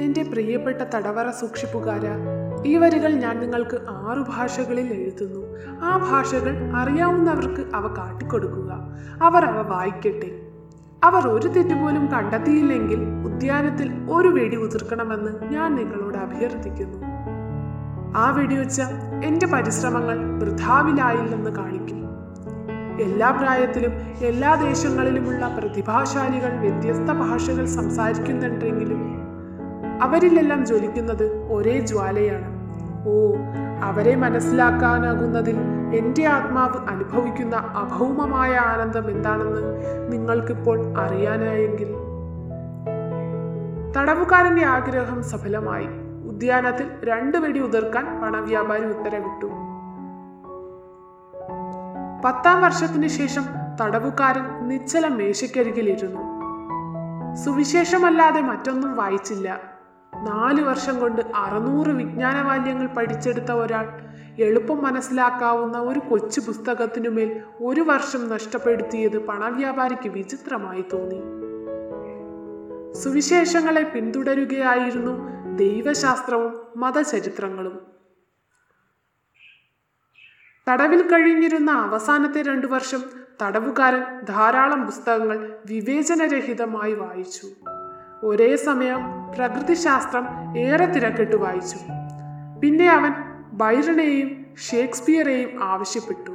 എന്റെ പ്രിയപ്പെട്ട തടവറ സൂക്ഷിപ്പുകാര ഈ വരികൾ ഞാൻ നിങ്ങൾക്ക് ആറു ഭാഷകളിൽ എഴുതുന്നു. ആ ഭാഷകൾ അറിയാവുന്നവർക്ക് അവ കാട്ടിക്കൊടുക്കുക. അവർ അവ വായിക്കട്ടെ. അവർ ഒരു തെറ്റുപോലും കണ്ടെത്തിയില്ലെങ്കിൽ ഉദ്യാനത്തിൽ ഒരു വെടി ഉതിർക്കണമെന്ന് ഞാൻ നിങ്ങളോട് അഭ്യർത്ഥിക്കുന്നു. ആ വെടിവെച്ച എന്റെ പരിശ്രമങ്ങൾ വൃഥാവിലായില്ലെന്ന് കാണിക്കും. എല്ലാ പ്രായത്തിലും എല്ലാ ദേശങ്ങളിലുമുള്ള പ്രതിഭാശാലികൾ വ്യത്യസ്ത ഭാഷകൾ സംസാരിക്കുന്നുണ്ടെങ്കിലും അവരിലെല്ലാം ജ്വലിക്കുന്നത് ഒരേ ജ്വാലയാണ്. ഓ അവരെ മനസ്സിലാക്കാനാകുന്നതിൽ എന്റെ ആത്മാവ് അനുഭവിക്കുന്ന അഭൗമമായ ആനന്ദം എന്താണെന്ന് നിങ്ങൾക്കിപ്പോൾ അറിയാനായെങ്കിൽ. തടവുകാരന്റെ ആഗ്രഹം സഫലമായി. ഉദ്യാനത്തിൽ രണ്ട് വെടി ഉതിർക്കാൻ പണവ്യാപാരി ഉത്തരവിട്ടു. പത്താം വർഷത്തിന് ശേഷം തടവുകാരൻ നിശ്ചല മേശയ്ക്കരികിലിരുന്നു സുവിശേഷമല്ലാതെ മറ്റൊന്നും വായിച്ചില്ല. നാല് വർഷം കൊണ്ട് അറുന്നൂറ് വിജ്ഞാനവാല്യങ്ങൾ പഠിച്ചെടുത്ത ഒരാൾ എളുപ്പം മനസ്സിലാക്കാവുന്ന ഒരു കൊച്ചു പുസ്തകത്തിനുമേൽ ഒരു വർഷം നഷ്ടപ്പെടുത്തിയത് പണവ്യാപാരിക്ക് വിചിത്രമായി തോന്നി. സുവിശേഷങ്ങളെ പിന്തുടരുകയായിരുന്നു ദൈവശാസ്ത്രവും മതചരിത്രങ്ങളും. തടവിൽ കഴിഞ്ഞിരുന്ന അവസാനത്തെ രണ്ടു വർഷം തടവുകാരൻ ധാരാളം പുസ്തകങ്ങൾ വിവേചനരഹിതമായി വായിച്ചു. ഒരേ സമയം പ്രകൃതിശാസ്ത്രം ഏറെ തിരക്കിട്ട് വായിച്ചു. പിന്നെ അവൻ ബൈറണേയും ഷേക്സ്പിയറെയും ആവശ്യപ്പെട്ടു.